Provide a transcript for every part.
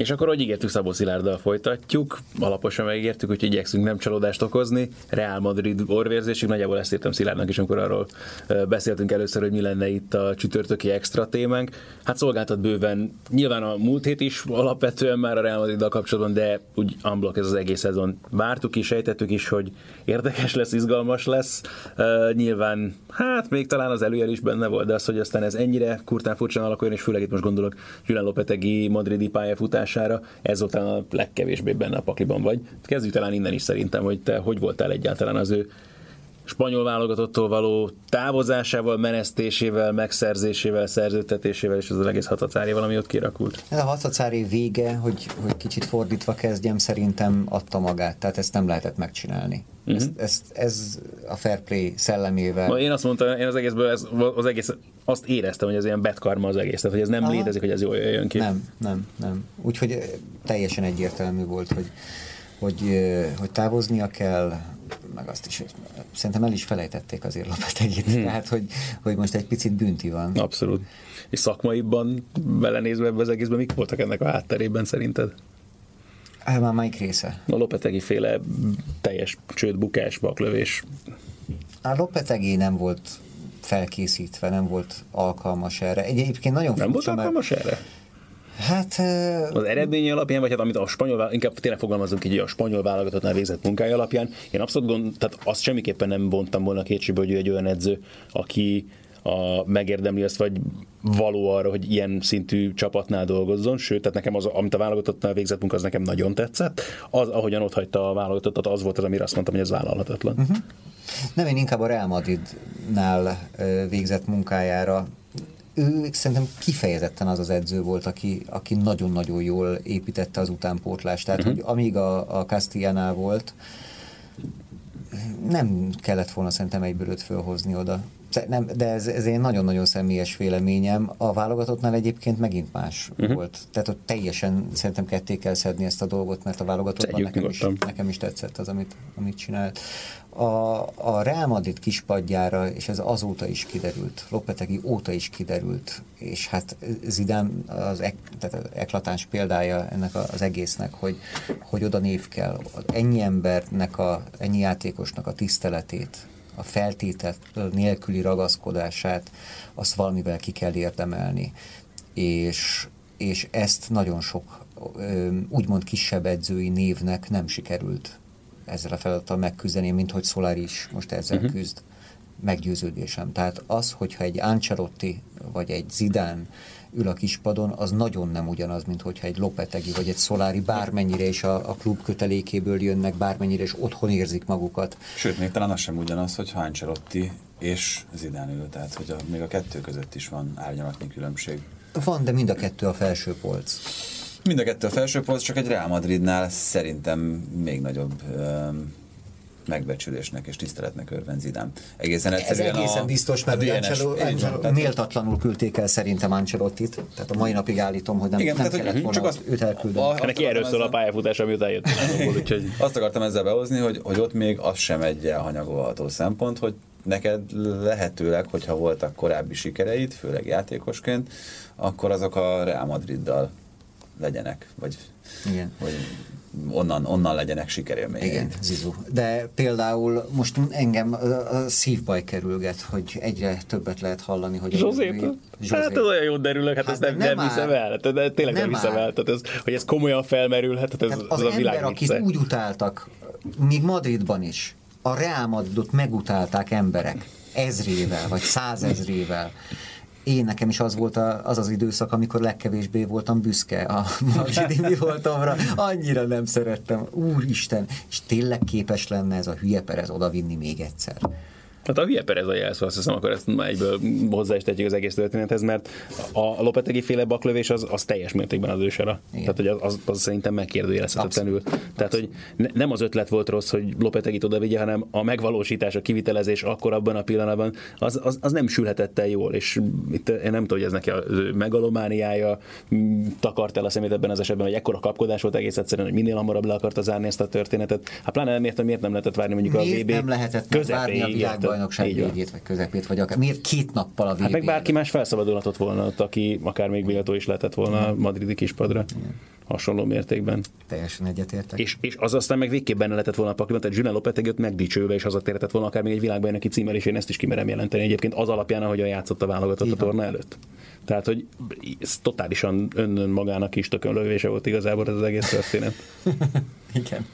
És akkor, hogy ígértük, Szabó Szilárddal folytatjuk. Alaposan megígértük, hogy igyekszünk nem csalódást okozni. Real Madrid orvérzésig, nagyjából ezt írtam Szilárdnak is, amikor arról beszéltünk először, hogy mi lenne itt a csütörtöki extra témánk. Hát szolgáltat bőven, nyilván a múlt hét is alapvetően már a Real Madriddal kapcsolatban, de úgy unblock ez az egész szezon. Vártuk is, sejtettük is, hogy érdekes lesz, izgalmas lesz. Uh, nyilván, hát még talán az előjel is benne volt, de az, hogy aztán ez ennyire kurtán furcsán alakuljon, és főleg itt most gondolok Julian Lopetegi madridi pályafutás hatására, ez után a legkevésbé benne a pakliban vagy. Kezdjük talán innen is szerintem, hogy te hogy voltál egyáltalán az ő spanyol válogatottól való távozásával, menesztésével, megszerzésével, szerződtetésével és az egész hatacárjával, ami ott kirakult. Ez a hatacári vége, hogy, hogy kicsit fordítva kezdjem, szerintem adta magát, tehát ezt nem lehetett megcsinálni. Uh-huh. Ezt, ezt, ez a fair play szellemével. Ma én azt mondtam, én az egészből ez, az egész, azt éreztem, hogy ez ilyen bad karma az egész, tehát hogy ez nem Aha. létezik, hogy ez jól jöjjön ki. Nem, nem, nem. Úgyhogy teljesen egyértelmű volt, hogy, hogy, hogy távoznia kell, meg azt is, hogy szerintem el is felejtették azért Lopetegit, hmm. tehát hogy, hogy most egy picit bünti van. Abszolút. És szakmaiban belenézve ebbe az egészben, mik voltak ennek a hátterében szerinted? Hát már melyik része? A Lopetegi féle teljes csőd, bukás, baklövés. A Lopetegi nem volt felkészítve, nem volt alkalmas erre. Egyébként nagyon Nem volt alkalmas mert... erre? Hát... Az eredmény alapján, vagy hát amit a spanyol, inkább tényleg fogalmazunk így, a spanyol válogatottnál végzett munkája alapján, én abszolút gond, tehát azt semmiképpen nem vontam volna kétségbe, hogy ő egy olyan edző, aki a, megérdemli azt, vagy való arra, hogy ilyen szintű csapatnál dolgozzon, sőt, tehát nekem az, amit a válogatottnál végzett munka, az nekem nagyon tetszett. Az, ahogyan ott hagyta a válogatottat, az volt az, amire azt mondtam, hogy ez vállalhatatlan. Uh-huh. Nem, én inkább a Real Madridnál végzett munkájára ő szerintem kifejezetten az az edző volt, aki, aki nagyon-nagyon jól építette az utánpótlást. Tehát, uh-huh. hogy amíg a, a Castellánál volt, nem kellett volna szerintem egyből őt fölhozni oda. Nem, de ez, ez egy nagyon-nagyon személyes véleményem. A válogatottnál egyébként megint más uh-huh. volt. Tehát ott teljesen szerintem ketté kell szedni ezt a dolgot, mert a válogatottban nekem is, nekem is tetszett az, amit, amit csinált. A, a Real Madrid kispadjára, és ez azóta is kiderült, Lopetegi óta is kiderült, és hát Zidán az, ek, tehát az eklatáns példája ennek az egésznek, hogy, hogy oda név kell. Ennyi embernek, a, ennyi játékosnak a tiszteletét, a feltétel nélküli ragaszkodását, azt valamivel ki kell érdemelni. És, és ezt nagyon sok úgymond kisebb edzői névnek nem sikerült ezzel a feladattal megküzdeni, mint hogy Solari is most ezzel uh-huh. küzd meggyőződésem. Tehát az, hogyha egy Ancelotti vagy egy Zidán ül a kispadon, az nagyon nem ugyanaz, mint hogyha egy Lopetegi vagy egy Szolári bármennyire is a, a klub kötelékéből jönnek, bármennyire is otthon érzik magukat. Sőt, még talán az sem ugyanaz, hogy Ancelotti és Zidane ül, tehát hogy a, még a kettő között is van árnyalatnyi különbség. Van, de mind a kettő a felső polc. Mind a kettő a felső polc, csak egy Real Madridnál szerintem még nagyobb megbecsülésnek és tiszteletnek örvend Zidane. Egészen egyszerűen Ez egészen a, biztos, mert a Angelo, Angelo, méltatlanul küldték el szerintem Ancelottit, tehát a mai napig állítom, hogy nem, Igen, nem tehát, kellett volna csak azt, őt elküldeni. A, neki erről szól a pályafutás, ami után jött. úgyhogy... Azt akartam ezzel behozni, hogy, hogy ott még az sem egy elhanyagolható szempont, hogy neked lehetőleg, hogyha voltak korábbi sikereid, főleg játékosként, akkor azok a Real Madriddal legyenek, vagy, Igen. vagy onnan, onnan legyenek sikerélmények. Igen, Zizu. De például most engem a szívbaj kerülget, hogy egyre többet lehet hallani, hogy... Zsozé, hát ez olyan jó derülök, hát, hát ezt nem, nem, nem hiszem el. Tehát, de tényleg nem, nem hiszem el. Tehát ez, hogy ez komolyan felmerülhet, hát ez, tehát az ez a világ ember, akit úgy utáltak, míg Madridban is, a Real Madridot megutálták emberek ezrével, vagy százezrével én nekem is az volt a, az az időszak, amikor legkevésbé voltam büszke a Madridi mi voltamra. Annyira nem szerettem. Úristen! És tényleg képes lenne ez a hülye Perez odavinni még egyszer. Hát a hülye Perez a jelszó, azt hiszem, akkor ezt már egyből hozzá is tetjük az egész történethez, mert a Lopetegi féle baklövés az, az teljes mértékben az ősera. Tehát, hogy az, az, az szerintem megkérdőjelezhetetlenül. Tehát, hogy ne, nem az ötlet volt rossz, hogy Lopetegit oda vigye, hanem a megvalósítás, a kivitelezés akkor abban a pillanatban, az, az, az nem sülhetett el jól, és itt én nem tudom, hogy ez neki a megalomániája takart el a szemét ebben az esetben, hogy ekkora kapkodás volt egész egyszerűen, hogy minél hamarabb le akarta zárni ezt a történetet. Hát pláne nem értem, miért nem lehetett várni mondjuk miért a VB nem lehetett várni a világbajnokság végét, vagy közepét, vagy akár miért két nappal a VB Hát meg bárki más felszabadulhatott volna ott, aki akár még méltó is lehetett volna a madridi kispadra. Igen. Hasonló mértékben. Teljesen egyetértek. És, és az aztán meg végképp benne lehetett volna a pakliban, tehát Julian Lopetegőt megdicsőve, és hazatérhetett volna akár még egy világbajnoki címmel, és én ezt is kimerem jelenteni egyébként az alapján, ahogyan játszott a válogatott a torna előtt. Tehát, hogy ez totálisan önnön magának is tökönlövése volt igazából ez az egész történet. Igen.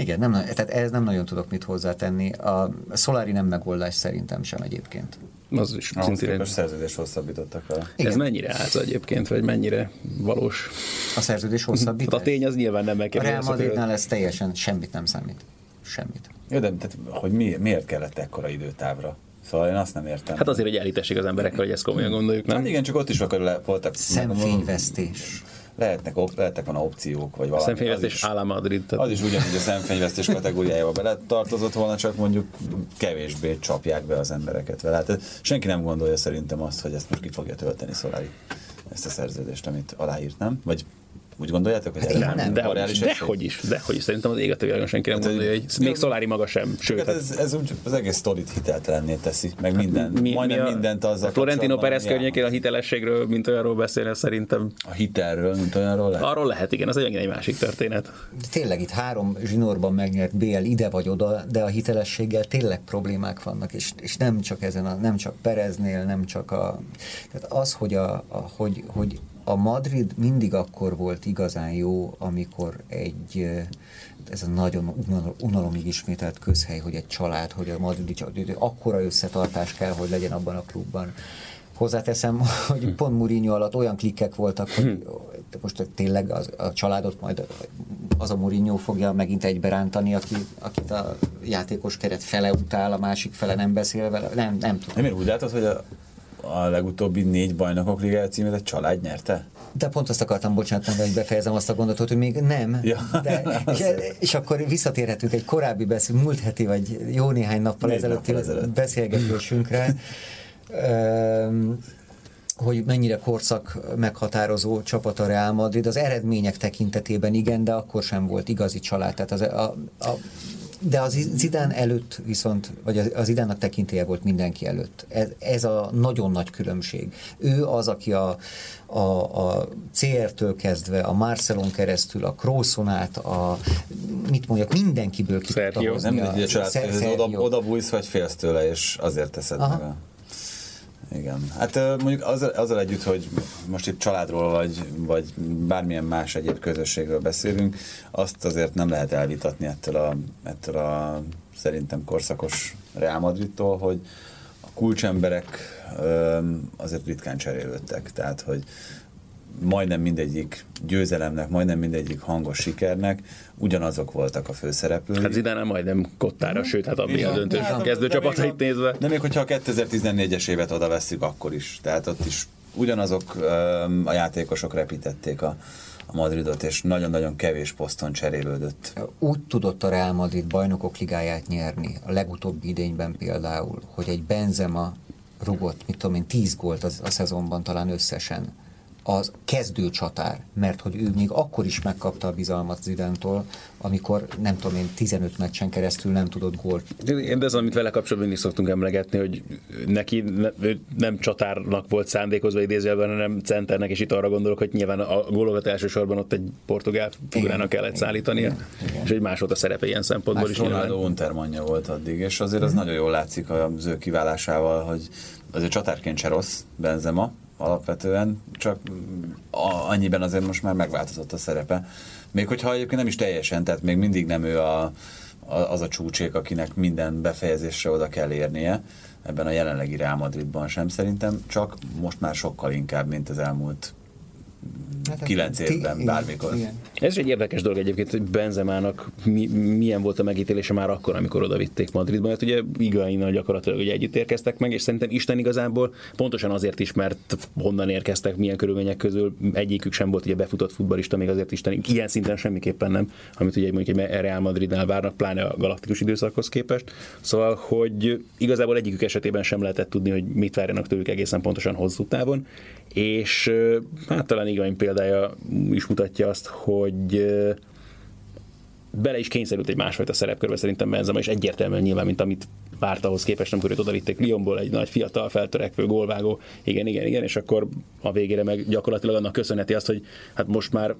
Igen, nem, tehát ez nem nagyon tudok mit hozzátenni. A Solari nem megoldás szerintem sem egyébként. Az is Ahhoz szintén egy... szerződés hosszabbítottak vele. Ez mennyire áll egyébként, vagy mennyire valós? A szerződés hosszabbítás? Hát a tény az nyilván nem megkérdezi. A Real Madridnál ez teljesen semmit nem számít. Semmit. Jó, de tehát, hogy mi, miért kellett ekkora időtávra? Szóval én azt nem értem. Hát azért, hogy elítessék az emberekkel, hogy ezt komolyan gondoljuk, nem? Hát igen, csak ott is akkor le, voltak... Szemfényvesztés. Lehetnek, op, lehetnek van opciók, vagy valami. Szemfényvesztés Ála Madrid. Tehát. Az is ugyanúgy a szemfényvesztés kategóriájába bele tartozott volna, csak mondjuk kevésbé csapják be az embereket vele. Hát senki nem gondolja szerintem azt, hogy ezt most ki fogja tölteni Szolári ezt a szerződést, amit aláírt, nem? Vagy úgy gondoljátok, hogy hát nem, nem, de, de, de hogy is, de hogy is. Szerintem az éget világon senki nem hát, gondolja, hogy még Szolári maga sem. Sőt, hát ez, ez úgy, az egész sztorit hiteltelenné teszi, meg minden, mi, majdnem mi a, mindent azzal a Florentino Perez környékén a hitelességről, mint olyanról beszélne szerintem. A hitelről, mint olyanról lehet? Arról lehet, igen, az egy, egy másik történet. De tényleg itt három zsinórban megnyert BL ide vagy oda, de a hitelességgel tényleg problémák vannak, és, és nem csak ezen, a, nem csak Pereznél, nem csak a... Tehát az, hogy, a, a, hogy, hogy a Madrid mindig akkor volt igazán jó, amikor egy ez a nagyon unalomig ismételt közhely, hogy egy család, hogy a madridi család, akkora összetartás kell, hogy legyen abban a klubban. Hozzáteszem, hogy pont Mourinho alatt olyan klikkek voltak, hogy most tényleg az, a családot majd az a Mourinho fogja megint egyberántani, aki, akit a játékos keret fele utál, a másik fele nem beszél vele. Nem, nem tudom. Nem, úgy látod, hogy a a legutóbbi négy bajnokok ligája címet egy család nyerte? De pont azt akartam, bocsánat, hogy befejezem azt a gondolatot, hogy még nem. Ja, de, és, és akkor visszatérhetünk egy korábbi beszél, múlt heti, vagy jó néhány nappal ezelőtti ezelőtt. beszélgetésünkre, hogy mennyire korszak meghatározó csapat a Real Madrid. Az eredmények tekintetében igen, de akkor sem volt igazi család. Tehát az, a, a de az Zidán előtt viszont, vagy az Zidánnak tekintélye volt mindenki előtt. Ez, ez a nagyon nagy különbség. Ő az, aki a, a, a CR-től kezdve, a Marcelon keresztül, a Kroosonát, a mit mondjak, mindenkiből ki tudta hozni. Nem mindegy, a, oda, oda bújsz, vagy félsz tőle, és azért teszed Aha. meg. Igen. Hát mondjuk azzal, azzal együtt, hogy most itt családról vagy, vagy bármilyen más egyéb közösségről beszélünk, azt azért nem lehet elvitatni ettől a, ettől a szerintem korszakos Real Madridtól, hogy a kulcsemberek azért ritkán cserélődtek. Tehát, hogy majdnem mindegyik győzelemnek, majdnem mindegyik hangos sikernek ugyanazok voltak a főszereplői. Hát Zidane majdnem kottára, sőt, hát a a döntős hát, kezdő csapatait nézve. De még hogyha a 2014-es évet oda veszük, akkor is. Tehát ott is ugyanazok a játékosok repítették a, a Madridot, és nagyon-nagyon kevés poszton cserélődött. Úgy tudott a Real Madrid bajnokok ligáját nyerni, a legutóbbi idényben például, hogy egy Benzema rugott, mit tudom én, 10 gólt az, a szezonban talán összesen az kezdő csatár, mert hogy ő még akkor is megkapta a bizalmat Zidantól, amikor nem tudom én 15 meccsen keresztül nem tudott gólt. De ez, amit vele kapcsolatban mindig szoktunk emlegetni, hogy neki ő nem csatárnak volt szándékozva idézőjelben, hanem centernek, és itt arra gondolok, hogy nyilván a gólokat elsősorban ott egy portugál figurának kellett szállítania, igen, igen. és egy más volt a szerepe ilyen szempontból Más is. Ronaldo Untermanja volt addig, és azért az mm. nagyon jól látszik az ő kiválásával, hogy azért csatárként se rossz Benzema, alapvetően, csak annyiben azért most már megváltozott a szerepe. Még hogyha egyébként nem is teljesen, tehát még mindig nem ő a, az a csúcsék, akinek minden befejezésre oda kell érnie, ebben a jelenlegi Real Madridban sem szerintem, csak most már sokkal inkább, mint az elmúlt Hát, kilenc ti- évben, igen, bármikor. igen. Ez is egy érdekes dolog egyébként, hogy Benzemának mi, milyen volt a megítélése már akkor, amikor oda vitték Madridba, mert ugye Igainnal gyakorlatilag ugye együtt érkeztek meg, és szerintem Isten igazából pontosan azért is, mert honnan érkeztek, milyen körülmények közül egyikük sem volt ugye befutott futballista, még azért Isten ilyen szinten semmiképpen nem, amit ugye mondjuk egy Real Madridnál várnak, pláne a galaktikus időszakhoz képest. Szóval, hogy igazából egyikük esetében sem lehetett tudni, hogy mit várjanak tőlük egészen pontosan hosszú távon, és hát talán Igain példája is mutatja azt, hogy bele is kényszerült egy másfajta szerepkörbe. Szerintem Benzema, és egyértelműen nyilván, mint amit várt ahhoz képest, amikor őt odavitték Lyonból, egy nagy fiatal, feltörekvő, gólvágó, igen, igen, igen, és akkor a végére meg gyakorlatilag annak köszönheti azt, hogy hát most már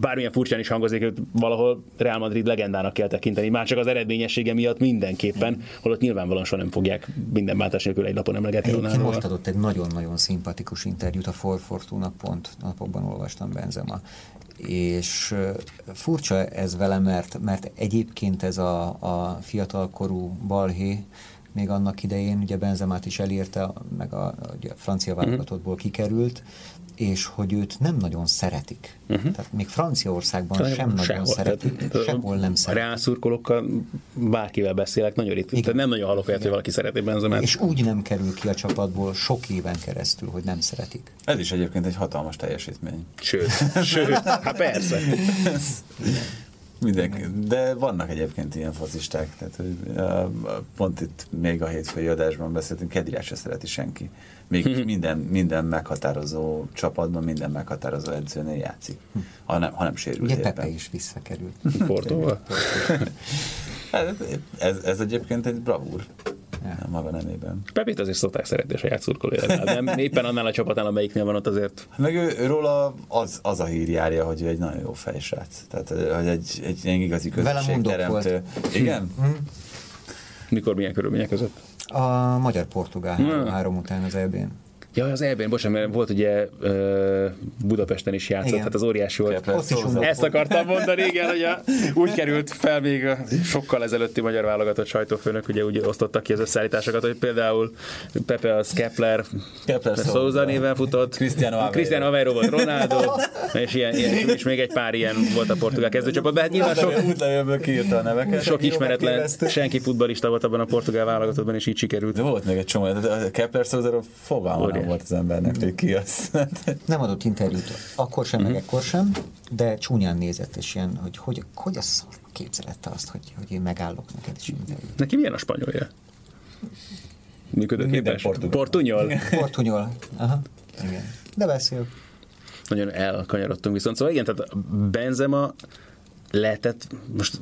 bármilyen furcsán is hangozik, őt valahol Real Madrid legendának kell tekinteni, már csak az eredményessége miatt mindenképpen, holott nyilvánvalóan soha nem fogják minden váltás nélkül egy napon emlegetni Ronaldóval. most adott egy nagyon-nagyon szimpatikus interjút a For Fortuna pont napokban olvastam Benzema. És furcsa ez vele, mert, mert egyébként ez a, a fiatalkorú balhé még annak idején, ugye Benzemát is elérte, meg a, ugye a francia válogatottból kikerült, és hogy őt nem nagyon szeretik. Uh-huh. Tehát még Franciaországban sem nagyon Sehol. szeretik, Tehát, sehol nem szeretik. reál szurkolókkal bárkivel beszélek, nagyon ritka. Tehát nem nagyon hallok olyat, hogy valaki szereti Benzemát. És úgy nem kerül ki a csapatból sok éven keresztül, hogy nem szeretik. Ez is egyébként egy hatalmas teljesítmény. Sőt, sőt, hát persze. Mindenki. De vannak egyébként ilyen fozisták. Tehát, hogy, uh, pont itt még a hétfői adásban beszéltünk, Kedirát se szereti senki. Még minden, minden meghatározó csapatban, minden meghatározó edzőnél játszik. Ha nem, ha nem sérül Ugye éppen. Pepe is visszakerült. Portóval. Hát, Ez, ez egyébként egy bravúr. Ja. Maga nemében. Pepét azért szokták szeretni a saját szurkolójára. Nem éppen annál a csapatnál, amelyiknél van ott azért. Meg ő, őróla az, az a hír járja, hogy ő egy nagyon jó fejsrác. Tehát, hogy egy, egy ilyen igazi közösségteremtő. Igen? Mikor, milyen körülmények között. A magyar-portugál három, három után az EB-n. Ja, az EB-n, bocsánat, mert volt ugye Budapesten is játszott, Igen. hát az óriási volt. Ott is Szóza. unok Ezt akartam mondani, igen, hogy a, úgy került fel még a sokkal ezelőtti magyar válogatott sajtófőnök, ugye úgy osztottak ki az összeállításokat, hogy például Pepe az Kepler, Kepler Souza Souza. néven futott, Cristiano Aveiro. Cristiano Aveiro volt Ronaldo, és, ilyen, ilyen, és még egy pár ilyen volt a portugál kezdőcsapatban, hát nyilván sok, Útlevélből kiírta a neveket. sok ismeretlen, senki futballista volt abban a portugál válogatottban, és így sikerült. De volt még egy csomó, de a Kepler Szózáról fogalma nem Óriás. volt az embernek, hogy ki az. Nem adott interjút akkor sem, Mhm. meg ekkor sem, de csúnyán nézett, és ilyen, hogy hogy, hogy a szar képzelette azt, hogy, hogy én megállok neked is interjút. Neki milyen a spanyolja? Működőképes? Portugál. Portunyol? Portunyol. Aha. Igen. De beszél. Nagyon elkanyarodtunk viszont. Szóval igen, tehát Benzema lehetett, most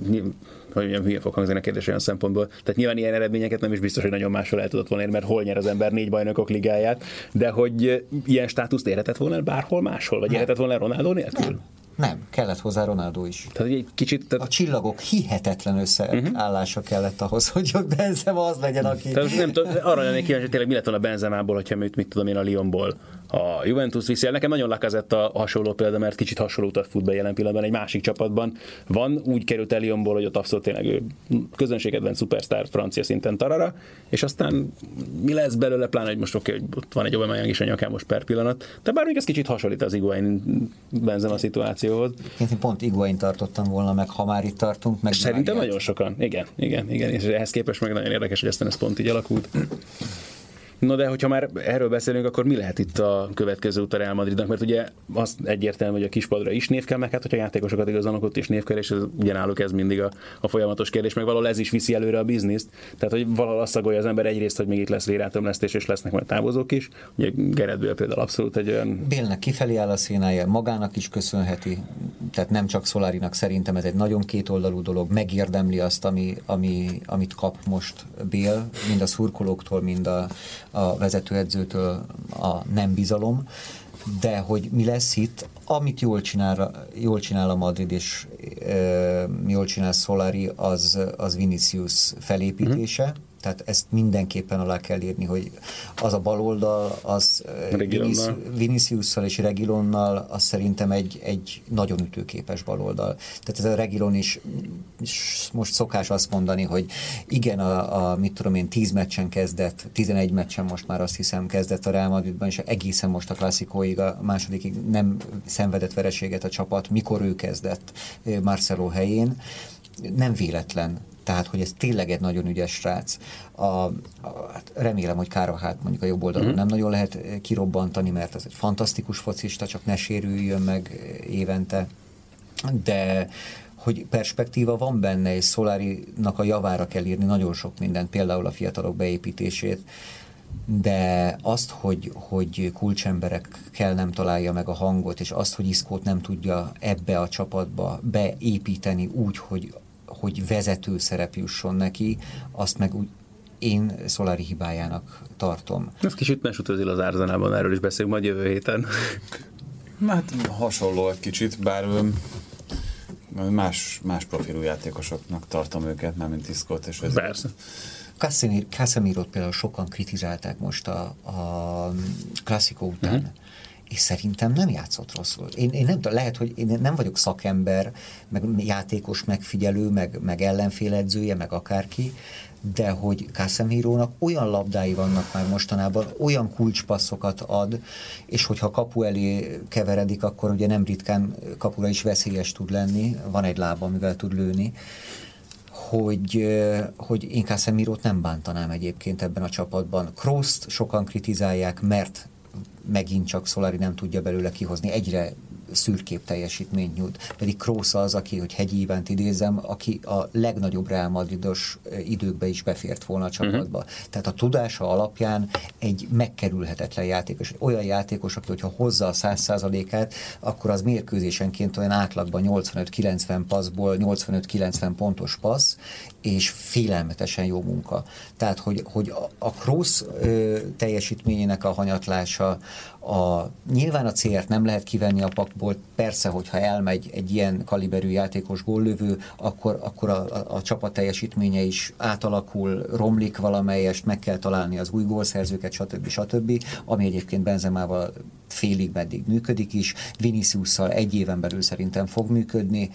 hogy mondjam, hülye fog hangzni a kérdés olyan szempontból, tehát nyilván ilyen eredményeket nem is biztos, hogy nagyon máshol el tudott volna érni, mert hol nyer az ember négy bajnokok ligáját, de hogy eh, ilyen státuszt érhetett volna bárhol máshol, vagy érhetett volna Ronaldo nélkül? Nem. Nem, kellett hozzá Ronaldo is. Tehát egy kicsit, A tehát, csillagok hihetetlen összeállása kellett ahhoz, hogy ott Benzema az legyen, aki... tehát nem tudom, arra lennék kíváncsi, hogy tényleg mi lett volna Benzemából, hogyha mit, mit tudom én a Lyonból a Juventus viszi el. Nekem nagyon lakazett a hasonló példa, mert kicsit hasonló utat fut be jelen pillanatban egy másik csapatban. Van, úgy került el Lyonból, hogy ott abszolút tényleg ő közönségedben szupersztár francia szinten tarara, és aztán mi lesz belőle, pláne, hogy most oké, hogy ott van egy Aubameyang is a nyakán most per pillanat, de bár még ez kicsit hasonlít az Iguain Benzema szituációhoz. Én pont Iguain tartottam volna meg, ha már itt tartunk. Meg Szerintem nagyon sokan. Igen, igen, igen. És ehhez képest meg nagyon érdekes, hogy aztán ez pont így alakult. No de hogyha már erről beszélünk, akkor mi lehet itt a következő út a Real Madridnak? Mert ugye az egyértelmű, hogy a kispadra is név kell, meg hát hogyha játékosokat igazolnak, ott is név kell, és ez, ugye náluk ez mindig a, a folyamatos kérdés, meg valahol ez is viszi előre a bizniszt. Tehát, hogy valahol azt szagolja az ember egyrészt, hogy még itt lesz vérátömlesztés, és lesznek majd távozók is. Ugye Gerett Bale például abszolút egy olyan Bélnek kifelé áll a szénája, magának is köszönheti, tehát nem csak Szolárinak szerintem ez egy nagyon kétoldalú dolog, megérdemli azt, ami, ami, amit kap most Bél, mind a szurkolóktól, mind a, a vezetőedzőtől a nem bizalom, de hogy mi lesz itt, amit jól csinál, jól csinál a Madrid, és e, jól csinál Solari, az, az Vinicius felépítése, Tehát ezt mindenképpen alá kell írni, hogy az a baloldal, az. Viniciusszal és Regilonnal, az szerintem egy, egy nagyon ütőképes baloldal. Tehát ez a Regilon is, is most szokás azt mondani, hogy igen, a, a mit tudom én, 10 meccsen kezdett, 11 meccsen most már azt hiszem kezdett a Real Madridban, és egészen most a klasszikóig, a másodikig nem szenvedett vereséget a csapat, mikor ő kezdett Marcelo helyén. Nem véletlen tehát hogy ez tényleg egy nagyon ügyes srác. A, a, hát remélem, hogy hát mondjuk a jobb oldalon mm-hmm. nem nagyon lehet kirobbantani, mert ez egy fantasztikus focista, csak ne sérüljön meg évente. De hogy perspektíva van benne, és Solari-nak a javára kell írni nagyon sok mindent, például a fiatalok beépítését, de azt, hogy, hogy kulcsemberekkel nem találja meg a hangot, és azt, hogy Iszkót nem tudja ebbe a csapatba beépíteni úgy, hogy, hogy vezető szerep jusson neki, azt meg úgy én Solari hibájának tartom. Ez kicsit ne sütözil az Árzenában, erről is beszélünk majd jövő héten. Hát hasonló egy kicsit, bár más, más profilú játékosoknak tartom őket, már mint Iszkot. És ez Persze. Casemir, Casemirot például sokan kritizálták most a, a klasszikó után. Uh-huh és szerintem nem játszott rosszul. Én, én nem lehet, hogy én nem vagyok szakember, meg játékos megfigyelő, meg, meg ellenféledzője, meg akárki, de hogy Casemiro-nak olyan labdái vannak már mostanában, olyan kulcspasszokat ad, és hogyha kapu elé keveredik, akkor ugye nem ritkán kapura is veszélyes tud lenni, van egy lába, amivel tud lőni, hogy, hogy én Casemirót nem bántanám egyébként ebben a csapatban. Krooszt sokan kritizálják, mert megint csak Solari nem tudja belőle kihozni. Egyre szürkép teljesítményt nyújt. Pedig Kroos az, aki, hogy hegyi Ivánt idézem, aki a legnagyobb Real Madridos időkbe is befért volna a csapatba. Uh-huh. Tehát a tudása alapján egy megkerülhetetlen játékos. Olyan játékos, aki hogyha hozza a száz százalékát, akkor az mérkőzésenként olyan átlagban 85-90 passzból 85-90 pontos passz, és félelmetesen jó munka. Tehát, hogy, hogy a Kroos teljesítményének a hanyatlása, a, nyilván a célt nem lehet kivenni a pakból, persze, hogyha elmegy egy ilyen kaliberű játékos góllövő, akkor, akkor a, a, a csapat teljesítménye is átalakul, romlik valamelyest, meg kell találni az új gólszerzőket, stb. stb., ami egyébként Benzemával félig meddig működik is, Viniciusszal egy éven belül szerintem fog működni,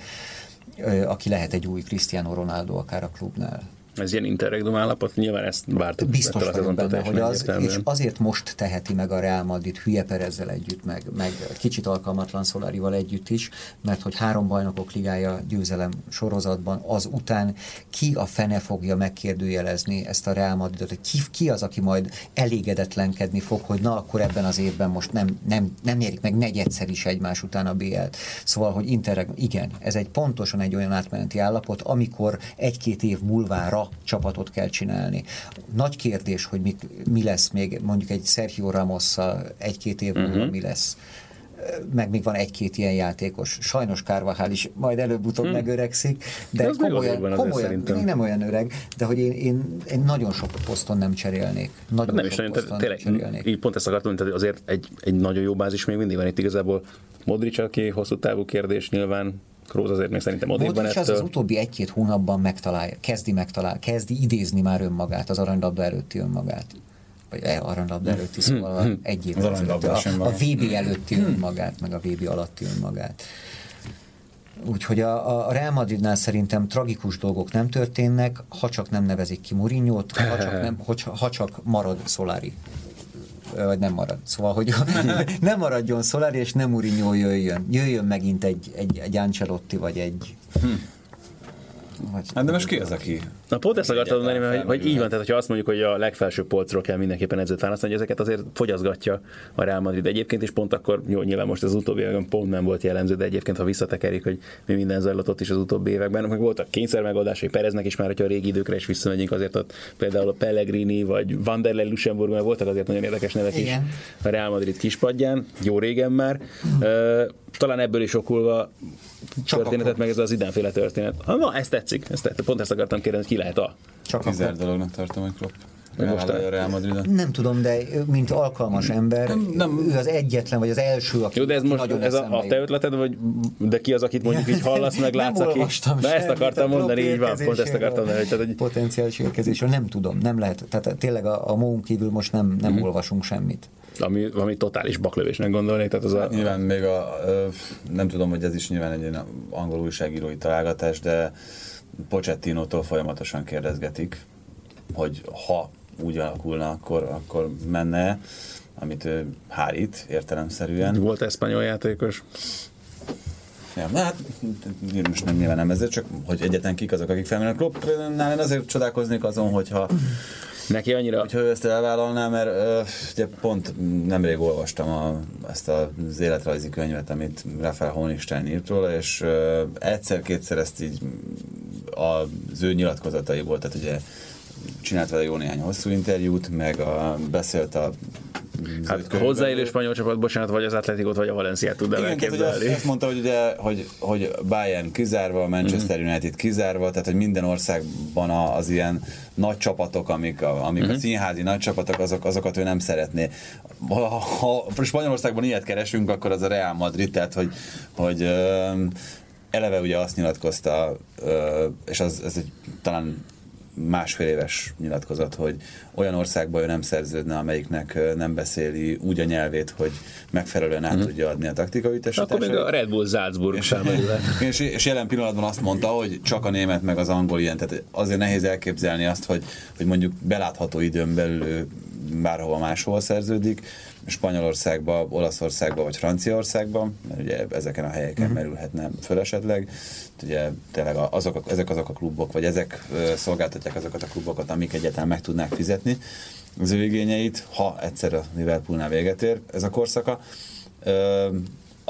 aki lehet egy új Cristiano Ronaldo akár a klubnál. Ez ilyen interregnum állapot, nyilván ezt vártuk. Biztos vagyok benne, hogy az, és azért most teheti meg a Real Madrid hülye Perezzel együtt, meg, meg kicsit alkalmatlan Szolárival együtt is, mert hogy három bajnokok ligája győzelem sorozatban, az után ki a fene fogja megkérdőjelezni ezt a Real Madridot, ki, ki az, aki majd elégedetlenkedni fog, hogy na, akkor ebben az évben most nem, nem, nem nyerik meg negyedszer is egymás után a BL-t. Szóval, hogy interregnum, igen, ez egy pontosan egy olyan átmeneti állapot, amikor egy-két év múlvára csapatot kell csinálni. Nagy kérdés, hogy mi, mi lesz még mondjuk egy Sergio ramos egy-két év múlva uh-huh. mi lesz meg még van egy-két ilyen játékos. Sajnos Carvajal is majd előbb-utóbb hmm. megöregszik, de, de komolyan, komolyan még nem olyan öreg, de hogy én, én, én nagyon sok poszton nem cserélnék. Nagyon nem sok is poszton tényleg, nem cserélnék. Így pont ezt akartam, hogy azért egy, egy nagyon jó bázis még mindig van itt igazából. Modric, aki hosszú távú kérdés nyilván, Króz azért még szerintem odébb van ettől. az az utóbbi egy-két hónapban megtalálja, kezdi megtalálni, kezdi idézni már önmagát, az aranylabda előtti önmagát vagy e, aranylabda előtti, szóval hm, egy év előtti, a, a VB előtti önmagát, meg a VB alatti önmagát. Úgyhogy a, a Real Madridnál szerintem tragikus dolgok nem történnek, ha csak nem nevezik ki Mourinho-t, ha csak, nem, ha csak marad Solari vagy nem marad. Szóval, hogy nem maradjon Solari, és nem Mourinho jöjjön. Jöjjön megint egy, egy, egy Ancelotti, vagy egy... Vagy hát de most ki az, aki... Na pont ezt akartam mondani, hogy, hogy így van, tehát ha azt mondjuk, hogy a legfelsőbb polcról kell mindenképpen edzőt választani, hogy ezeket azért fogyaszgatja a Real Madrid egyébként, és pont akkor, jó, nyilván most az utóbbi években pont nem volt jellemző, de egyébként, ha visszatekerik, hogy mi minden zajlott is az utóbbi években, meg voltak kényszer megoldásai Pereznek is már, hogyha a régi időkre is visszamegyünk, azért ott például a Pellegrini vagy Vanderlei Luxemburgban voltak azért nagyon érdekes nevek Igen. is a Real Madrid kispadján, jó régen már. Uh, talán ebből is okulva Csak történetet, akkor. meg ez az idénféle történet. Na, ezt tetszik, ezt tetszik. Pont ezt akartam kérdezni, hogy ki lehet a. Csak Kizárt dolognak tartom, hogy Klopp Rávállalja a Real Madridot. Nem tudom, de mint alkalmas ember, Nem- nem. ő az egyetlen, vagy az első, aki Jó, de ez most nagyon ez a, a te ötleted, vagy de ki az, akit mondjuk így hallasz, meg látsz, aki... Na ezt akartam mondani, így van, pont ezt akartam mondani, tehát, hogy Potenciális érkezésről nem tudom, nem lehet. Tehát tényleg a, a kívül most nem, nem Mhm. olvasunk semmit. Ami, ami totális baklövésnek gondolnék, tehát az a... Nyilván még a, nem tudom, hogy ez is nyilván egy angol újságírói találgatás, de Pochettinótól folyamatosan kérdezgetik, hogy ha úgy alakulna, akkor, akkor menne, amit ő hárít értelemszerűen. Volt eszpanyol játékos. Ja, na hát most nem nyilván nem ezért, csak hogy egyetlen kik azok, akik felmennek. Kloppnál én azért csodálkoznék azon, hogyha, Neki annyira... ő ezt elvállalná, mert ö, ugye pont nemrég olvastam a, ezt az életrajzi könyvet, amit Rafael Honigstein írt róla, és egyszer-kétszer ezt így az ő nyilatkozataiból, tehát ugye csinált vele jó néhány hosszú interjút, meg a, beszélt a Hát hozzáélő spanyol csapat, bocsánat, vagy az Atletikot, vagy a Valenciát tud Igen, tehát hogy azt, azt mondta, hogy, ugye, hogy, hogy Bayern kizárva, Manchester Mhm. United kizárva, tehát hogy minden országban a- az ilyen nagy csapatok, amik, a, amik Mhm. a színházi nagy csapatok, azok, azokat ő nem szeretné. Ha, ha Spanyolországban ilyet keresünk, akkor az a Real Madrid, tehát hogy, hogy ö, eleve ugye azt nyilatkozta, ö, és az, ez egy talán másfél éves nyilatkozat, hogy olyan országba ő nem szerződne, amelyiknek nem beszéli úgy a nyelvét, hogy megfelelően át tudja adni a taktikai Mhm. Akkor még a Red Bull Salzburg felmerülhet. és, és jelen pillanatban azt mondta, hogy csak a német meg az angol ilyen, tehát azért nehéz elképzelni azt, hogy, hogy mondjuk belátható időn belül bárhova máshol szerződik, Spanyolországba, Olaszországba vagy Franciaországba, mert ugye ezeken a helyeken Mhm. merülhetne föl esetleg. Ugye tényleg azok, ezek azok a klubok, vagy ezek szolgáltatják azokat a klubokat, amik egyáltalán meg tudnák fizetni az ő igényeit, ha egyszer a Liverpoolnál véget ér ez a korszaka.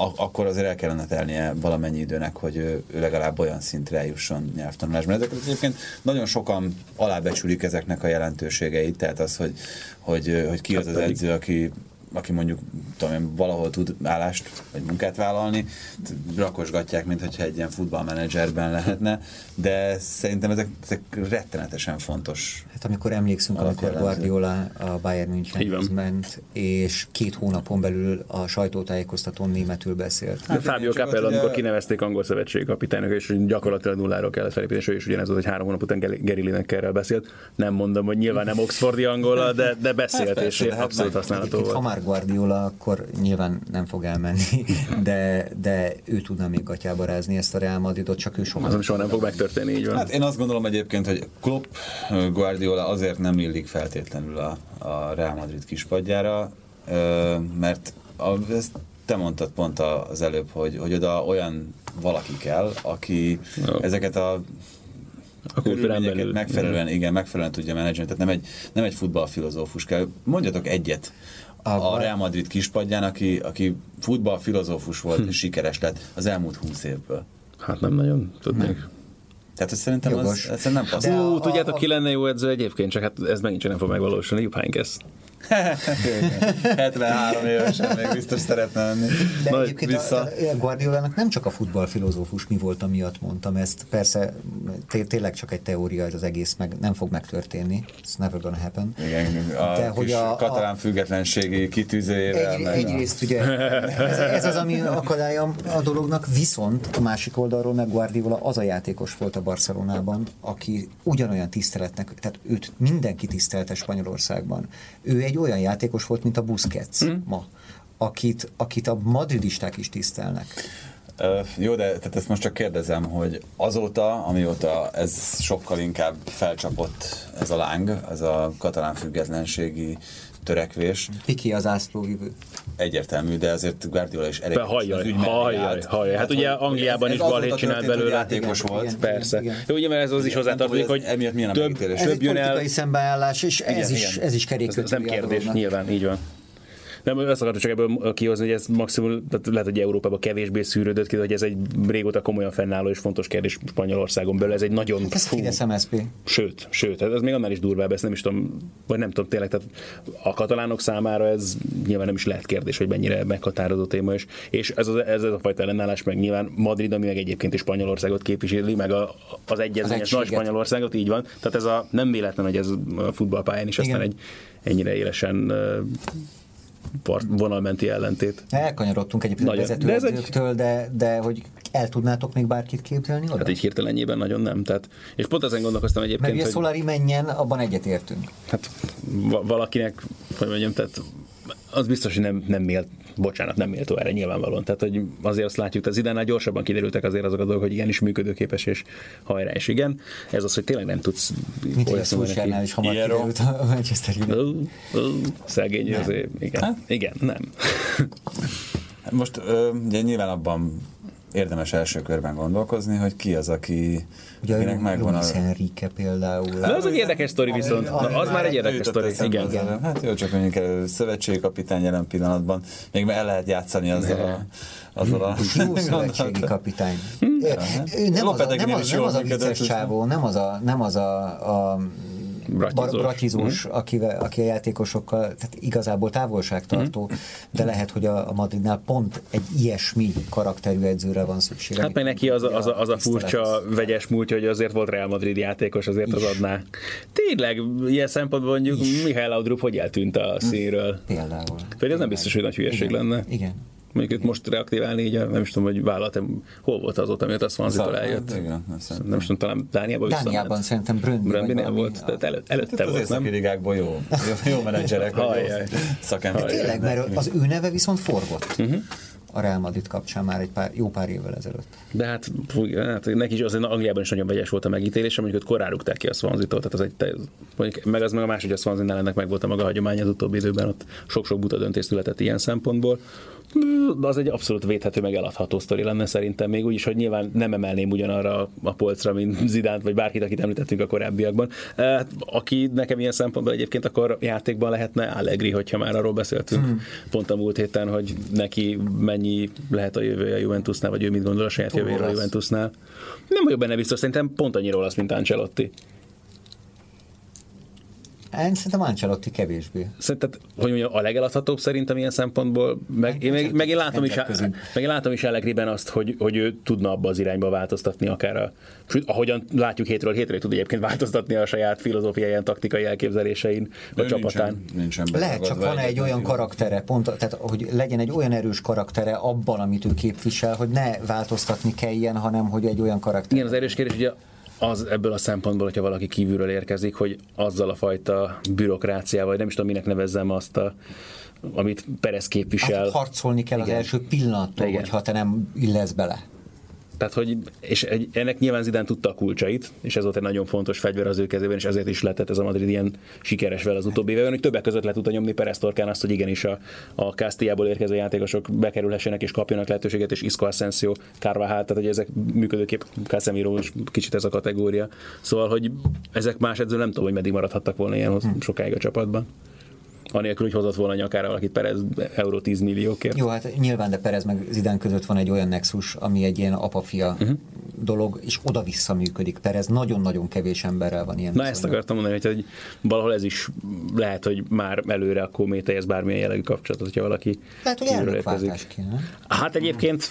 A- akkor azért el kellene telnie valamennyi időnek, hogy ő, ő legalább olyan szintre eljusson nyelvtanulásban. Ezeket egyébként nagyon sokan alábecsülik ezeknek a jelentőségeit, tehát az, hogy, hogy, hogy ki az az pedig. edző, aki aki mondjuk tudom én, valahol tud állást vagy munkát vállalni, rakosgatják, mint hogyha egy ilyen futballmenedzserben lehetne, de szerintem ezek, ezek rettenetesen fontos. Hát amikor emlékszünk, amikor. Guardiola a Bayern Münchenhez ment, és két hónapon belül a sajtótájékoztatón németül beszélt. De Fábio Capello, amikor kinevezték angol szövetségi kapitánynak, és gyakorlatilag nulláról kellett felépíteni, és ő is ugyanez volt, hogy három hónap után Geri Linekerrel beszélt. Nem mondom, hogy nyilván nem oxfordi angola, de, de beszélt, Hát és persze, hát abszolút használható Egyébként, ha volt. Guardiola, akkor nyilván nem fog elmenni, de, de ő tudna még gatyába rázni ezt a Real Madridot, csak ő soha. Az soha nem fog megtörténni, így van. Hát én azt gondolom egyébként, hogy Klopp, Guardiola azért nem illik feltétlenül a, a Real Madrid kispadjára, mert a, ezt te mondtad pont a- az előbb, hogy, hogy oda olyan valaki kell, aki Jó. ezeket a A körülményeket megfelelően, igen, megfelelően tudja menedzselni. Tehát nem egy, nem egy futballfilozófus kell. Mondjatok egyet A- a, Real Madrid kispadján, aki, aki futballfilozófus volt és sikeres lett az elmúlt húsz évből. Hát nem nagyon tudnék. Tehát ez szerintem az, Jogos. ez nem passzol. A- tudjátok, a- ki lenne jó edző egyébként, csak hát ez megint csak nem fog megvalósulni, Jupp Heynckes. 73 évesen még biztos szeretne lenni. De Nagy egyébként vissza. a, a Guardiolának nem csak a futballfilozófus mi volt, amiatt mondtam ezt. Persze té- tényleg csak egy teória ez az egész, meg nem fog megtörténni. It's never gonna happen. Igen, a De hogy a- a, a- katalán függetlenségi kitűzőjével. Egy, meg a- egyrészt ugye ez, ez az, ami akadálya a dolognak, viszont a másik oldalról meg Guardiola az a játékos volt a Barcelonában, aki ugyanolyan tiszteletnek, tehát őt mindenki tisztelte Spanyolországban. Ő egy olyan játékos volt, mint a Busquets hmm. ma, akit, akit a madridisták is tisztelnek. Ö, Jó, de tehát ezt most csak kérdezem, hogy azóta, amióta ez sokkal inkább felcsapott ez a láng, ez a katalán függetlenségi törekvés, Piki az ászlóvivő. egyértelmű, de azért Guardiola is elég hajjaj, hajjaj, hajjaj. Hát ugye Angliában is balhét csinált belőle. játékos Igen, volt. igen. Persze. Jó, ugye, mert ez az is hozzátartozik, hogy hogy ez- emiatt milyen a több? Ez egy több jön el, politikai szembeállás, és ez, Igen, is, igen. ez is ez, kerékkötője ez nem kérdés, nyilván, így van. Nem, azt akartam csak ebből kihozni, hogy ez maximum, tehát lehet, hogy Európában kevésbé szűrődött ki, hogy ez egy régóta komolyan fennálló és fontos kérdés Spanyolországon belül. Ez egy nagyon... Ez fú, Fidesz MSZP. Sőt, sőt, ez még annál is durvább, ezt nem is tudom, vagy nem tudom tényleg, tehát a katalánok számára ez nyilván nem is lehet kérdés, hogy mennyire meghatározó téma is. És ez, az, ez, a fajta ellenállás, meg nyilván Madrid, ami meg egyébként is Spanyolországot képviseli, meg a, az egyezményes nagy. Spanyolországot, így van. Tehát ez a nem véletlen, hogy ez a futballpályán is aztán Igen. egy ennyire élesen part, vonalmenti ellentét. Elkanyarodtunk egyébként Nagyon. vezető De ez egy- edzőktől, de, de hogy el tudnátok még bárkit képzelni oda? Hát így hirtelenjében nagyon nem. Tehát, és pont ezen gondolkoztam Mert egyébként, ugye hogy Solari menjen, abban egyetértünk. hát va- valakinek, hogy mondjam, tehát az biztos, hogy nem, nem mélt, bocsánat, nem méltó erre nyilvánvalóan. Tehát, hogy azért azt látjuk, tehát Zidánál gyorsabban kiderültek azért azok a dolgok, hogy igenis működőképes és hajrá, és igen. Ez az, hogy tényleg nem tudsz Mint Szulsárnál neki. is hamar Hierro. kiderült a Manchester United. Szegény, Nem. azért, igen. Hát? Igen, nem. Most ö, ugye nyilván abban érdemes első körben gondolkozni, hogy ki az, aki, Ugye akinek megvan a... Luis Enrique például. De az egy érdekes sztori viszont. Na, az már egy érdekes sztori. Igen. előbb. Hát jó, csak mondjuk el szövetségi kapitány jelen pillanatban. Még el lehet játszani azzal a... Azzal a Jó szövetségi kapitány. Ő, ő nem, az a, nem, az, nem az a vicces csávó, nem az a, nem az a, a Bratizós. bar- bratizós, akivel, aki a játékosokkal, tehát igazából távolságtartó, de lehet, hogy a, a Madridnál pont egy ilyesmi karakterű edzőre van szükség. Hát meg neki az a, az a, az a furcsa vegyes múltja, hogy azért volt Real Madrid játékos, azért az adná. Tényleg, ilyen szempontból mondjuk Mihály Laudrup hogy eltűnt a színről? Például. Pedig ez nem biztos, hogy nagy hülyeség Igen, lenne. Igen. Mondjuk őt most reaktiválni, így a- nem is tudom, hogy vállalatom, hol volt azóta, miatt a Swansea-tól eljött. Igen. Nem is tudom, talán Dániában Dániában szerintem Bröndby volt, tehát elő, előtte az volt, nem? ligákból jó, jó, jó menedzserek, vagy jó szakemberek. Tényleg, mert az ő neve viszont forgott. Mhm. A Real Madrid kapcsán már egy pár, jó pár évvel ezelőtt. De hát, hát neki is azért Angliában is nagyon vegyes volt a megítélése, mondjuk őt korán rúgták ki a Swansea-tól, tehát az egy, te, mondjuk, meg az meg a másik, hogy a Swansea-nál ennek meg volt a maga hagyománya az utóbbi időben, ott sok-sok buta döntés született ilyen szempontból. Az egy abszolút védhető, meg eladható sztori lenne szerintem még úgy is, hogy nyilván nem emelném ugyanarra a polcra, mint Zidánt, vagy bárkit, akit említettünk a korábbiakban. Eh, Aki nekem ilyen szempontból egyébként akkor játékban lehetne Allegri, hogyha már arról beszéltünk hmm. pont a múlt héten, hogy neki mennyi lehet a jövője a Juventusnál, vagy ő mit gondol a saját jövőjéről a. Juventusnál. Nem vagyok benne biztos, szerintem pont annyira olasz, mint Ancelotti. Én szerintem Ancelotti kevésbé. Szerinted, hogy mondjam, a legeladhatóbb szerintem ilyen szempontból, meg, én, meg, meg, én látom is, Nem meg én látom is Allegriben azt, hogy, hogy ő tudna abba az irányba változtatni akár a, ahogyan látjuk hétről hétre, tud egyébként változtatni a saját filozófiáján, taktikai elképzelésein, a Ő csapatán. Nincsen, nincsen Lehet, csak van egy olyan karaktere, pont, tehát hogy legyen egy olyan erős karaktere abban, amit ő képvisel, hogy ne változtatni kelljen, hanem hogy egy olyan karakter. Igen, az erős kérdés ugye az ebből a szempontból, hogyha valaki kívülről érkezik, hogy azzal a fajta bürokráciával, vagy nem is tudom, minek nevezzem azt, a, amit Perez képvisel. Hát harcolni kell Igen. az első pillanattól, Igen. hogyha te nem illesz bele. Tehát, hogy, és egy, ennek nyilván Zidane tudta a kulcsait, és ez volt egy nagyon fontos fegyver az ő kezében, és ezért is lett ez a Madrid ilyen sikeres vele az utóbbi években, hogy többek között le tudta nyomni Perez Torkán azt, hogy igenis a, a Castillából érkező játékosok bekerülhessenek és kapjanak lehetőséget, és Isco Asensio, Carvajal, tehát hogy ezek működőkép, Casemiro is kicsit ez a kategória. Szóval, hogy ezek más edző nem tudom, hogy meddig maradhattak volna ilyen Hm. sokáig a csapatban. Anélkül, hogy hozott volna nyakára valakit Perez euró 10 milliókért. Jó, hát nyilván, de Perez meg Zidane között van egy olyan nexus, ami egy ilyen apa-fia uh-huh. dolog, és oda-vissza működik. Perez nagyon-nagyon kevés emberrel van ilyen Na ezt viszonyban. akartam mondani, hogy, hogy valahol ez is lehet, hogy már előre akkor métejez bármilyen jellegű kapcsolatot, hogyha valaki Lehet, hogy elnökváltás kéne. Hát egyébként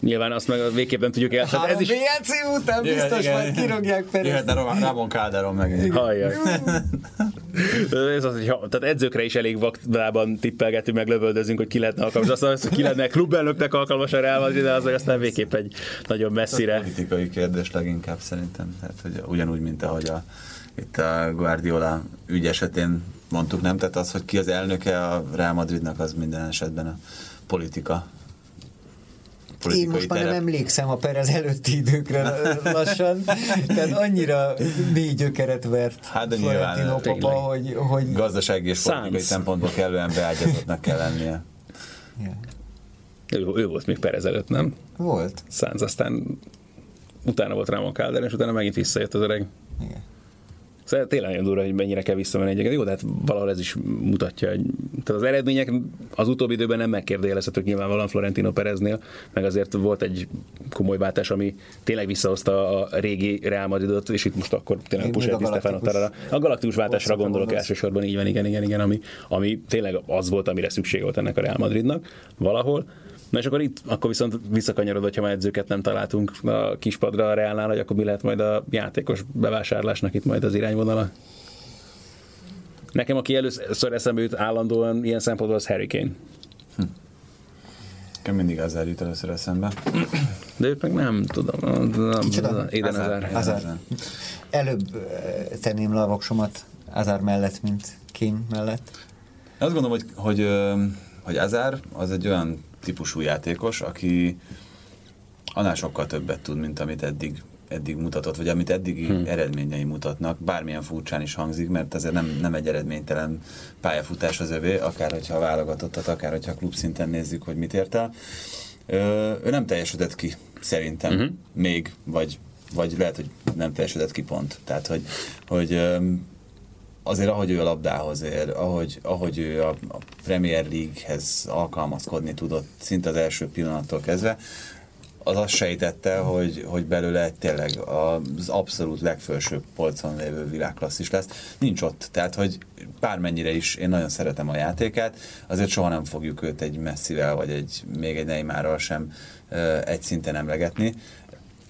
nyilván azt meg végképp nem tudjuk el. Ez is... BLC után biztos majd kirogják Perez. Jöhetne Ram- Ramon Calderon meg. Hajjaj. Ez az, hogy ha, tehát edzőkre is elég vaktában tippelgetünk, meg lövöldözünk, hogy ki lehetne alkalmas. Azt mondom, hogy ki lehetne klubelnöknek alkalmas a Real Madrid, de az, hogy aztán végképp egy nagyon messzire. Politikai kérdés leginkább szerintem. Tehát, hogy ugyanúgy, mint ahogy a, itt a Guardiola ügy esetén mondtuk, nem? Tehát az, hogy ki az elnöke a Real Madridnak, az minden esetben a politika. Én most már nem emlékszem a Perez előtti időkre lassan, tehát annyira mély gyökeret vert Hát de Florentino nyilván, papa, tényleg. hogy, hogy Gazdasági és politikai Sanz. szempontból kellően beágyazottnak kell lennie. Ja. Ő, ő volt még Perez előtt, nem? volt. Szánz, aztán utána volt Ramon Calder, és utána megint visszajött az öreg. Igen. Szóval tényleg nagyon durva, hogy mennyire kell visszamenni egyébként. Jó, de hát valahol ez is mutatja, hogy tehát az eredmények az utóbbi időben nem megkérdőjelezhetők nyilvánvalóan Florentino Pereznél, meg azért volt egy komoly váltás, ami tényleg visszahozta a régi Real Madridot, és itt most akkor tényleg Pusher Di Stefano Tarara. A galaktikus váltásra gondolok elsősorban, így van, igen, igen, igen, ami, ami tényleg az volt, amire szükség volt ennek a Real Madridnak valahol. Na és akkor itt, akkor viszont visszakanyarod, hogyha már edzőket nem találtunk a kispadra a Realnál, hogy akkor mi lehet majd a játékos bevásárlásnak itt majd az irányvonala? Nekem, aki először eszembe jut állandóan ilyen szempontból, az Harry Kane. Nekem mindig ezzel jut először eszembe. De őt meg nem tudom. Kicsoda? Hazard. Azár. Előbb tenném le a voksomat Azár mellett, mint Kane mellett. Én azt gondolom, hogy, hogy, hogy Azár az egy olyan típusú játékos, aki annál sokkal többet tud, mint amit eddig eddig mutatott, vagy amit eddigi hmm. eredményei mutatnak, bármilyen furcsán is hangzik, mert ez nem, nem egy eredménytelen pályafutás az övé, akár hogyha válogatottat, akár hogyha klub szinten nézzük, hogy mit ért el. Ö, ő nem teljesített ki, szerintem, uh-huh. még, vagy, vagy lehet, hogy nem teljesített ki pont. Tehát, hogy, hogy azért ahogy ő a labdához ér, ahogy, ahogy ő a, a Premier League-hez alkalmazkodni tudott szinte az első pillanattól kezdve, az azt sejtette, hogy, hogy belőle tényleg az abszolút legfelsőbb polcon lévő világklasszis lesz. Nincs ott, tehát hogy bármennyire is én nagyon szeretem a játékát, azért soha nem fogjuk őt egy messzivel, vagy egy, még egy Neymarral sem egy szinten emlegetni.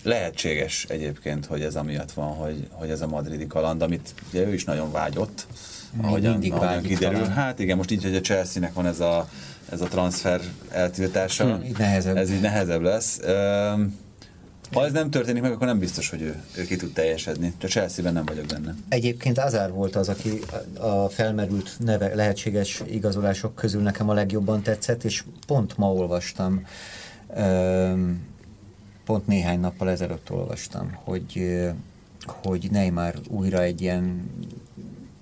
Lehetséges egyébként, hogy ez amiatt van, hogy, hogy ez a madridi kaland, amit ugye ő is nagyon vágyott, Még ahogyan, mindig ahogyan kiderül. talán. Hát igen, most így, hogy a Chelsea-nek van ez a, ez a transfer eltiltása, Hmm, így nehezebb. ez így nehezebb lesz. Üm, ha ez nem történik meg, akkor nem biztos, hogy ő, ő ki tud teljesedni. A Chelsea-ben nem vagyok benne. Egyébként Azár volt az, aki a felmerült neve, lehetséges igazolások közül nekem a legjobban tetszett, és pont ma olvastam, öm, pont néhány nappal ezelőtt olvastam, hogy, hogy Neymar újra egy ilyen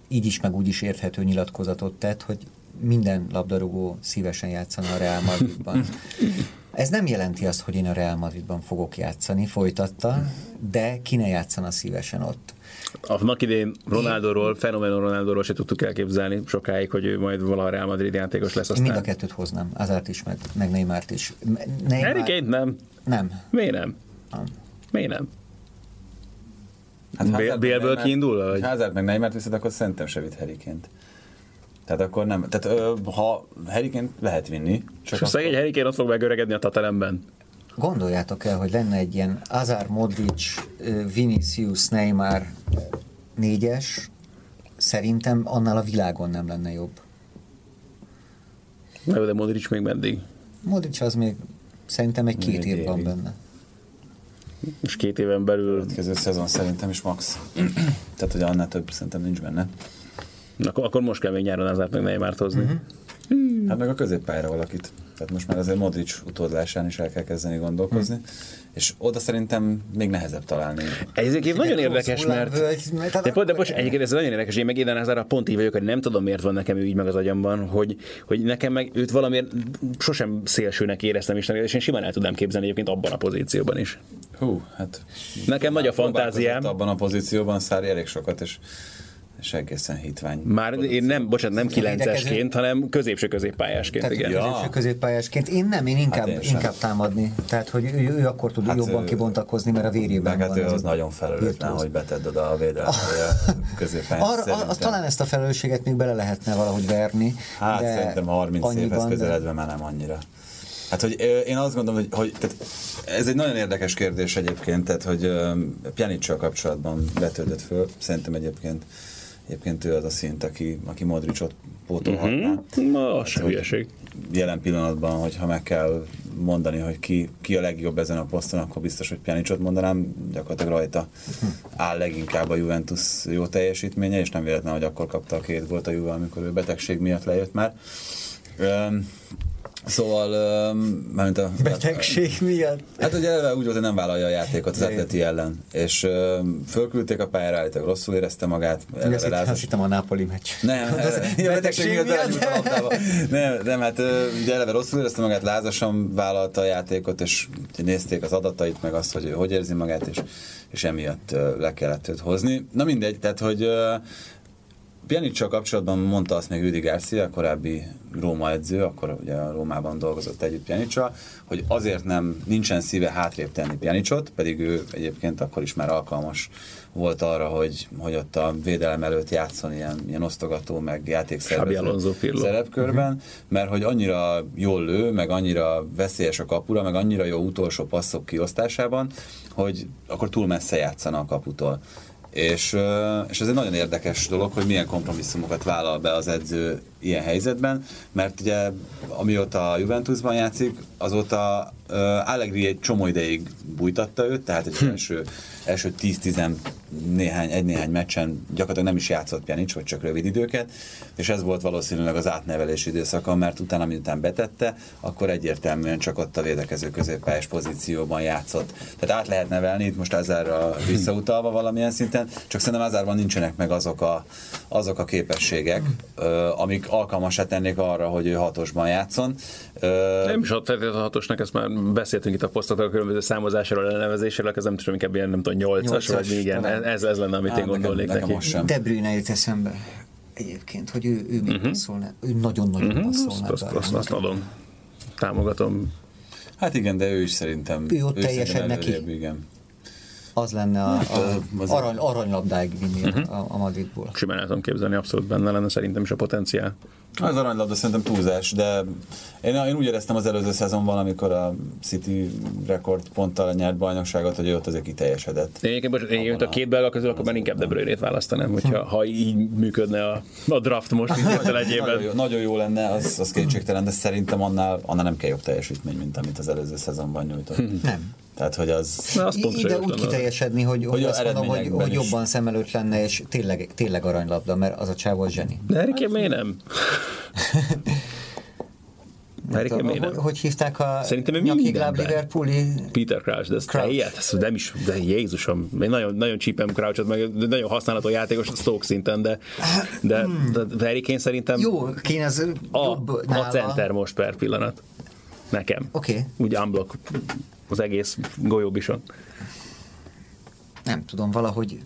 így is meg úgy is érthető nyilatkozatot tett, hogy minden labdarúgó szívesen játszana a Real Madridban. Ez nem jelenti azt, hogy én a Real Madridban fogok játszani, folytatta, de ki ne játszana szívesen ott. Annak idén Ronaldóról, fenomenon Ronaldóról se tudtuk elképzelni sokáig, hogy ő majd valaha Real Madrid játékos lesz. Én mind a Aztán kettőt hoznám, Azárt is, meg, meg Neymart is. Neymar, Kane nem. Nem. Miért nem? Nem. Miért nem? Hát Bél- Bélből kiindulva, vagy? Hazard meg Neymart viszont akkor szerintem se vitt. Tehát akkor nem, tehát ö, ha harry lehet vinni, csak És a szegény Kane ott fog megöregedni a Tatalemben. Gondoljátok el, hogy lenne egy ilyen Azár, Modric, Vinicius, Neymar négyes, szerintem annál a világon nem lenne jobb. Na de Modric még meddig? Modric az még szerintem egy két év van benne. És két éven belül, következő szezon szerintem is max. Tehát, hogy annál több szerintem nincs benne. akkor, akkor most kell még nyáron azért meg Neymart hozni. Uh-huh. Hát meg a középpályára valakit. Tehát most már azért Modric utódlásán is el kell kezdeni gondolkozni. Hm. És oda szerintem még nehezebb találni. Ez egyébként nagyon érdekes, mert... Hát De, de akkor- bocs, egyébként ez nagyon érdekes, én meg Eden Hazardra pont így vagyok, hogy nem tudom, miért van nekem ő így meg az agyamban, hogy, hogy nekem meg őt valamiért sosem szélsőnek éreztem is, és én simán el tudnám képzelni egyébként abban a pozícióban is. Hú, hát... Nekem nagy a fantáziám. Abban a pozícióban Szári elég sokat, és, és egészen hitvány. Már én nem, bocsánat, nem kilencesként, hanem középső középpályásként, Tehát igen. Ja. középső középpályásként. Én nem, én inkább, Hát én sem. inkább támadni. Tehát, hogy ő, ő akkor tud Hát jobban ő- kibontakozni, mert a vérében Meg hát van. ő az a nagyon felelőtlen, hogy betedd oda a védelmet a középpályán. Arra, az, talán ezt a felelősséget még bele lehetne valahogy verni. Hát de szerintem 30 évhez közeledve már nem annyira. Hát, hogy én azt gondolom, hogy, hogy tehát ez egy nagyon érdekes kérdés egyébként, tehát, hogy Pjanicsal kapcsolatban vetődött föl. Szerintem egyébként, egyébként ő az a szint, aki, aki Modricot pótolhatná. Ma az se hülyeség. Jelen pillanatban, hogyha meg kell mondani, hogy ki, ki a legjobb ezen a poszton, akkor biztos, hogy Pjanicsot mondanám, gyakorlatilag rajta áll leginkább a Juventus jó teljesítménye, és nem véletlen, hogy akkor kapta a két volt a Juve, amikor ő betegség miatt lejött már. Öm, Szóval, mármint a... Betegség miatt? Hát ugye eleve úgy volt, hogy nem vállalja a játékot az atleti ellen, és fölküldték a pályára, állítólag rosszul érezte magát. Azt, hittem, azt hittem a Nápoli meccs. nem, ja, betegség miatt belenyúlt a labdába. Nem, nem, hát ugye eleve rosszul érezte magát, lázasan vállalta a játékot, és nézték az adatait, meg azt, hogy ő hogy érzi magát, és, és emiatt le kellett őt hozni. Na mindegy, tehát, hogy Pjanicsal kapcsolatban mondta azt még Rüdi Garcia, a korábbi Róma edző, akkor ugye a Rómában dolgozott együtt Pjanicsal, hogy azért nem, nincsen szíve hátrébb tenni Pjanicsot, pedig ő egyébként akkor is már alkalmas volt arra, hogy, hogy ott a védelem előtt játszon ilyen, ilyen osztogató, meg játékszervező szerepkörben, mert hogy annyira jól lő, meg annyira veszélyes a kapura, meg annyira jó utolsó passzok kiosztásában, hogy akkor túl messze játszana a kaputól. És, és ez egy nagyon érdekes dolog, hogy milyen kompromisszumokat vállal be az edző ilyen helyzetben, mert ugye amióta a Juventusban játszik, azóta uh, Allegri egy csomó ideig bújtatta őt, tehát egy első, első 10-10 néhány, egy-néhány meccsen gyakorlatilag nem is játszott Pjanic, vagy csak rövid időket, és ez volt valószínűleg az átnevelés időszaka, mert utána, miután betette, akkor egyértelműen csak ott a védekező középpályás pozícióban játszott. Tehát át lehet nevelni, itt most Azárra visszautalva valamilyen szinten, csak szerintem Azárban nincsenek meg azok a, azok a képességek, ö, amik alkalmasá tennék arra, hogy ő hatosban játszon. Nem is ott feltétlenül a hatosnak, ezt már beszéltünk itt a posztokról, a különböző számozásról, elnevezéséről, ez nem tudom, inkább ilyen, nem tudom, nyolcas, vagy igen, ez, ez lenne, amit Á, én nekem- gondolnék nekem neki. sem. De Bruyne jut eszembe egyébként, hogy ő, ő még uh-huh. passzolna, ő nagyon-nagyon uh-huh. Azt, passzolna. azt, azt, azt adom. Támogatom. Hát igen, de ő is szerintem. Ő ott teljesen neki. előrébb, Igen. Az lenne a, a az- arany, aranylabdáig vinni uh-huh. a, a Madridból. Simán el tudom képzelni, abszolút benne lenne szerintem is a potenciál. Az aranylabda szerintem túlzás, de én, én úgy éreztem az előző szezonban, amikor a City rekord ponttal nyert bajnokságot, hogy ott azért kiteljesedett. Én egyébként, most, én a két belga közül akkor már inkább De Bruyne-t választanám, hogyha ha így működne a, a draft most így hirtelen egy Nagyon jó, nagyon jó lenne, az, az kétségtelen, de szerintem annál, annál nem kell jobb teljesítmény, mint amit az előző szezonban nyújtott. Nem. Tehát, hogy az... Na, az pontosan Ide úgy kiteljesedni, hogy, hogy, azt mondom, hogy, hogy jobban szem előtt lenne, és tényleg, tényleg aranylabda, mert az a csávó az zseni. De Harry Kane miért nem? Harry Kane miért Hogy, nem? hogy hívták a Szerintem ő nyakigláb. Liverpooli Peter Crouch, de ez Crouch. ilyet, ez nem is, de Jézusom, én nagyon, nagyon csípem Crouchot, meg de nagyon használható játékos a Stoke szinten, de, de, de, de Harry Kane szerintem Jó, kéne az a, jobb a nála. center most per pillanat. Nekem. Oké. Úgy unblock az egész golyóbison. Nem tudom, valahogy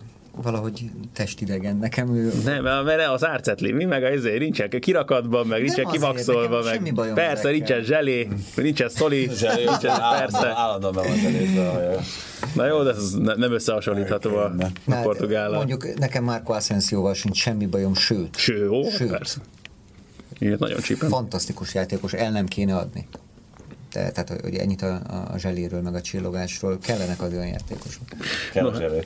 valahogy testidegen nekem ő... Nem, mert az árcetli, mi meg azért nincsen kirakatban, meg nincsen kivaxolva, meg bajom persze ezekkel. nincsen zselé, nincsen szoli, Zselé, nincsen, persze. állandóan be van zselésbe, hogy- Na jó, de ez ne- nem összehasonlítható a, a Hát, portugállal. Mondjuk nekem Marco Asensióval sincs semmi bajom, sőt, Ső, Sőt. persze. Ilyet nagyon csípem. fantasztikus játékos, el nem kéne adni. De, tehát, hogy ennyit a, a zseléről, meg a csillogásról, kellenek az olyan játékosok. Kell a zselé.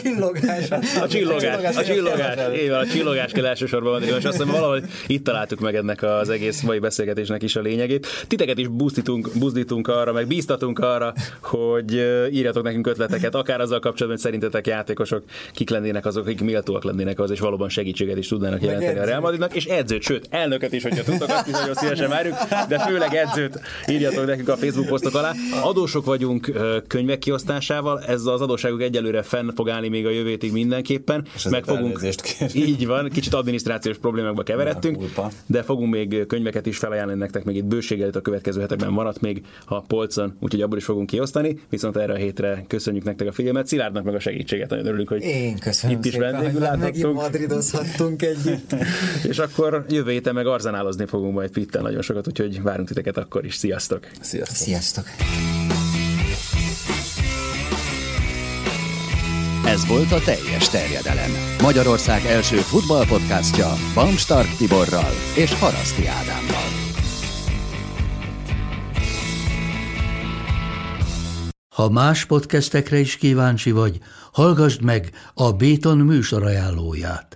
Csillogás. A csillogás, a csillogás, éve, a csillogás kell elsősorban van, és azt hiszem valahogy itt találtuk meg ennek az egész mai beszélgetésnek is a lényegét. Titeket is buzdítunk, buzdítunk arra, meg bíztatunk arra, hogy írjatok nekünk ötleteket, akár azzal kapcsolatban, hogy szerintetek játékosok kik lennének azok, akik méltóak lennének az, és valóban segítséget is tudnának jelenteni a. Real Madridnak, és edzőt, sőt, elnököt is, hogyha tudtok, azt is nagyon szívesen várjuk, de főleg edzőt írjatok nekünk a Facebook posztok alá. Adósok vagyunk könyvek kiosztásával, ez az adósságuk egyelőre fenn fog állni még a jövő hétig mindenképpen. ezért Meg fogunk, így van, kicsit adminisztrációs problémákba keveredtünk, de fogunk még könyveket is felajánlani nektek, még itt bőséggel a következő hetekben maradt még a polcon, úgyhogy abból is fogunk kiosztani, viszont erre a hétre köszönjük nektek a figyelmet, Szilárdnak meg a segítséget, nagyon örülünk, hogy Én köszönöm itt is vendégül láthattunk. madridozhattunk együtt. És akkor jövő héten meg arzenálozni fogunk majd Pittel nagyon sokat, úgyhogy várunk titeket akkor is. Sziasztok! Sziasztok. Sziasztok! Ez volt a teljes terjedelem. Magyarország első futballpodcastja Bamstark Tiborral és Haraszti Ádámmal. Ha más podcastekre is kíváncsi vagy, hallgassd meg a Béton műsor ajánlóját.